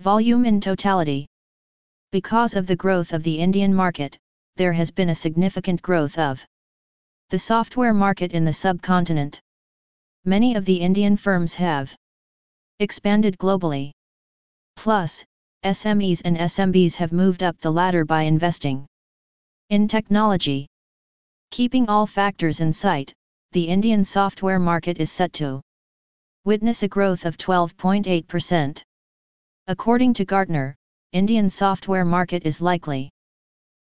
Volume in totality. Because of the growth of the Indian market, there has been a significant growth of the software market in the subcontinent. Many of the Indian firms have expanded globally. Plus, SMEs and SMBs have moved up the ladder by investing in technology. Keeping all factors in sight, the Indian software market is set to witness a growth of 12.8%. According to Gartner, Indian software market is likely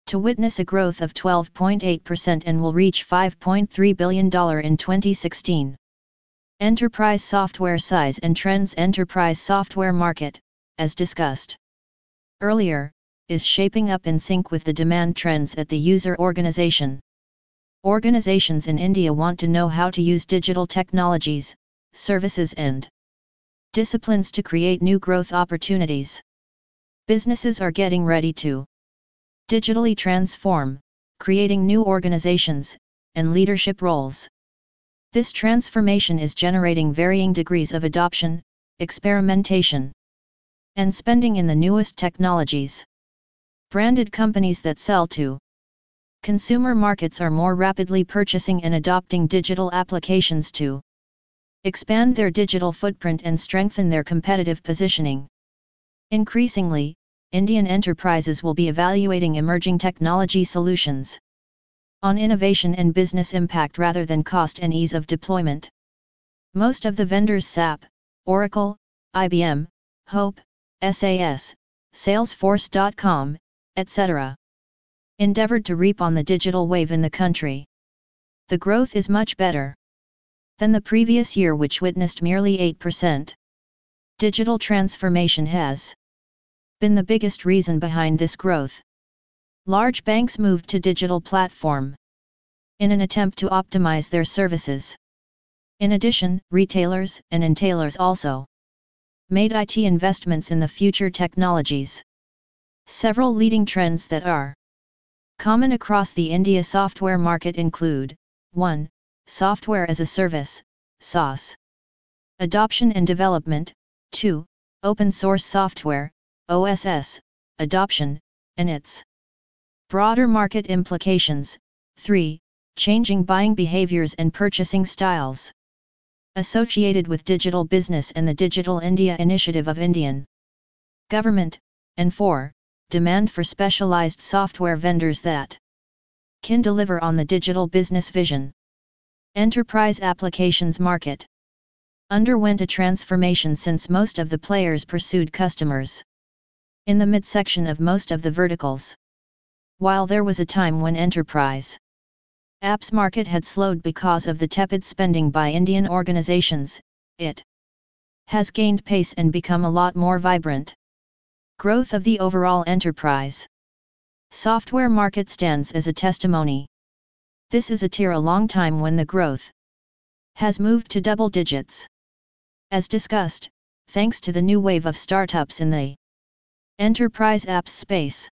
to witness a growth of 12.8% and will reach $5.3 billion in 2016. Enterprise software size and trends Enterprise software market, as discussed earlier, is shaping up in sync with the demand trends at the user organization. Organizations in India want to know how to use digital technologies, services and disciplines to create new growth opportunities. Businesses are getting ready to digitally transform, creating new organizations and leadership roles. This transformation is generating varying degrees of adoption, experimentation, and spending in the newest technologies. Branded companies that sell to consumer markets are more rapidly purchasing and adopting digital applications to expand their digital footprint and strengthen their competitive positioning. Increasingly, Indian enterprises will be evaluating emerging technology solutions on innovation and business impact rather than cost and ease of deployment. Most of the vendors SAP, Oracle, IBM, Hope, SAS, Salesforce.com, etc. endeavored to reap on the digital wave in the country. The growth is much better than the previous year which witnessed merely 8%. Digital transformation has been the biggest reason behind this growth. Large banks moved to digital platform in an attempt to optimize their services. In addition, retailers and e-tailers also made IT investments in the future technologies. Several leading trends that are common across the India software market include 1. Software as a Service, SaaS. Adoption and development, 2. Open source software, OSS, adoption, and its broader market implications, 3. Changing buying behaviors and purchasing styles associated with digital business and the Digital India initiative of Indian government, and 4. Demand for specialized software vendors that can deliver on the digital business vision. Enterprise applications market underwent a transformation since most of the players pursued customers in the midsection of most of the verticals. While there was a time when enterprise apps market had slowed because of the tepid spending by Indian organizations, it has gained pace and become a lot more vibrant. Growth of the overall enterprise software market stands as a testimony. This is a tier a long time when the growth has moved to double digits. As discussed, thanks to the new wave of startups in the enterprise apps space.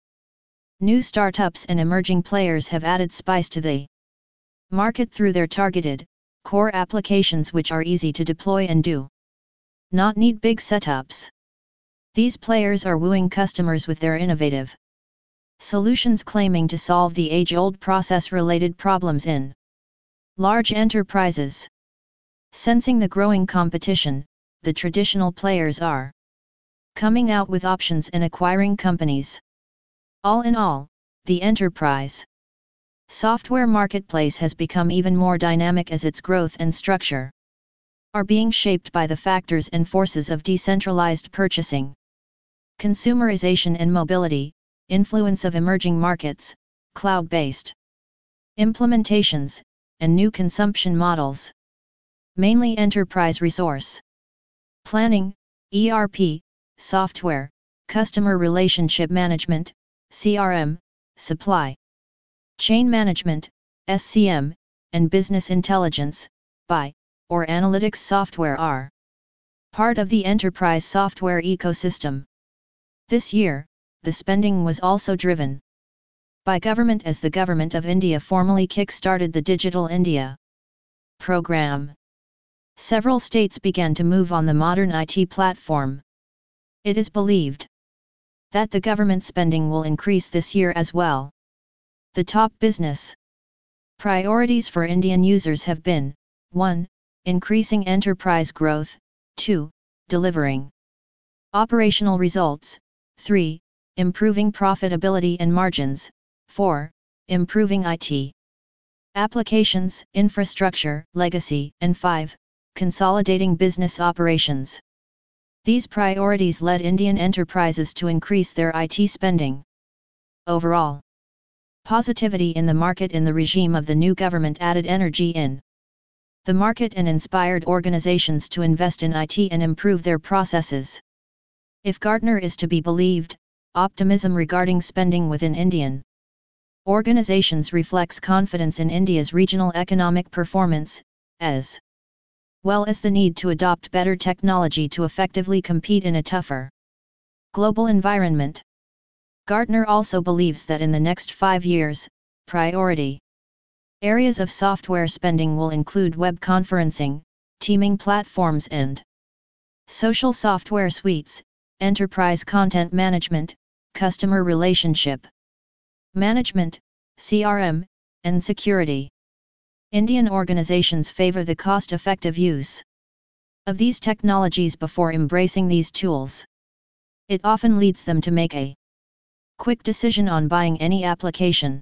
New startups and emerging players have added spice to the market through their targeted, core applications which are easy to deploy and do not need big setups. These players are wooing customers with their innovative solutions claiming to solve the age-old process-related problems in large enterprises. Sensing the growing competition, the traditional players are coming out with options and acquiring companies. All in all, the enterprise software marketplace has become even more dynamic as its growth and structure are being shaped by the factors and forces of decentralized purchasing consumerization and mobility, influence of emerging markets, cloud-based implementations, and new consumption models. Mainly enterprise resource planning, ERP, software, customer relationship management, CRM, supply chain management, SCM, and business intelligence, BI, or analytics software are part of the enterprise software ecosystem. This year, the spending was also driven by government as the Government of India formally kick-started the Digital India program. Several states began to move on the modern IT platform. It is believed that the government spending will increase this year as well. The top business priorities for Indian users have been 1. Increasing enterprise growth, 2. Delivering operational results, 3. Improving profitability and margins, 4. Improving IT applications, infrastructure, legacy, and 5. Consolidating business operations. These priorities led Indian enterprises to increase their IT spending. Overall, positivity in the market in the regime of the new government added energy in the market and inspired organizations to invest in IT and improve their processes. If Gartner is to be believed, optimism regarding spending within Indian organizations reflects confidence in India's regional economic performance, as well as the need to adopt better technology to effectively compete in a tougher global environment. Gartner also believes that in the next five years, priority areas of software spending will include web conferencing, teaming platforms and social software suites, enterprise content management, customer relationship management, CRM, and security. Indian organizations favor the cost-effective use of these technologies before embracing these tools. It often leads them to make a quick decision on buying any application.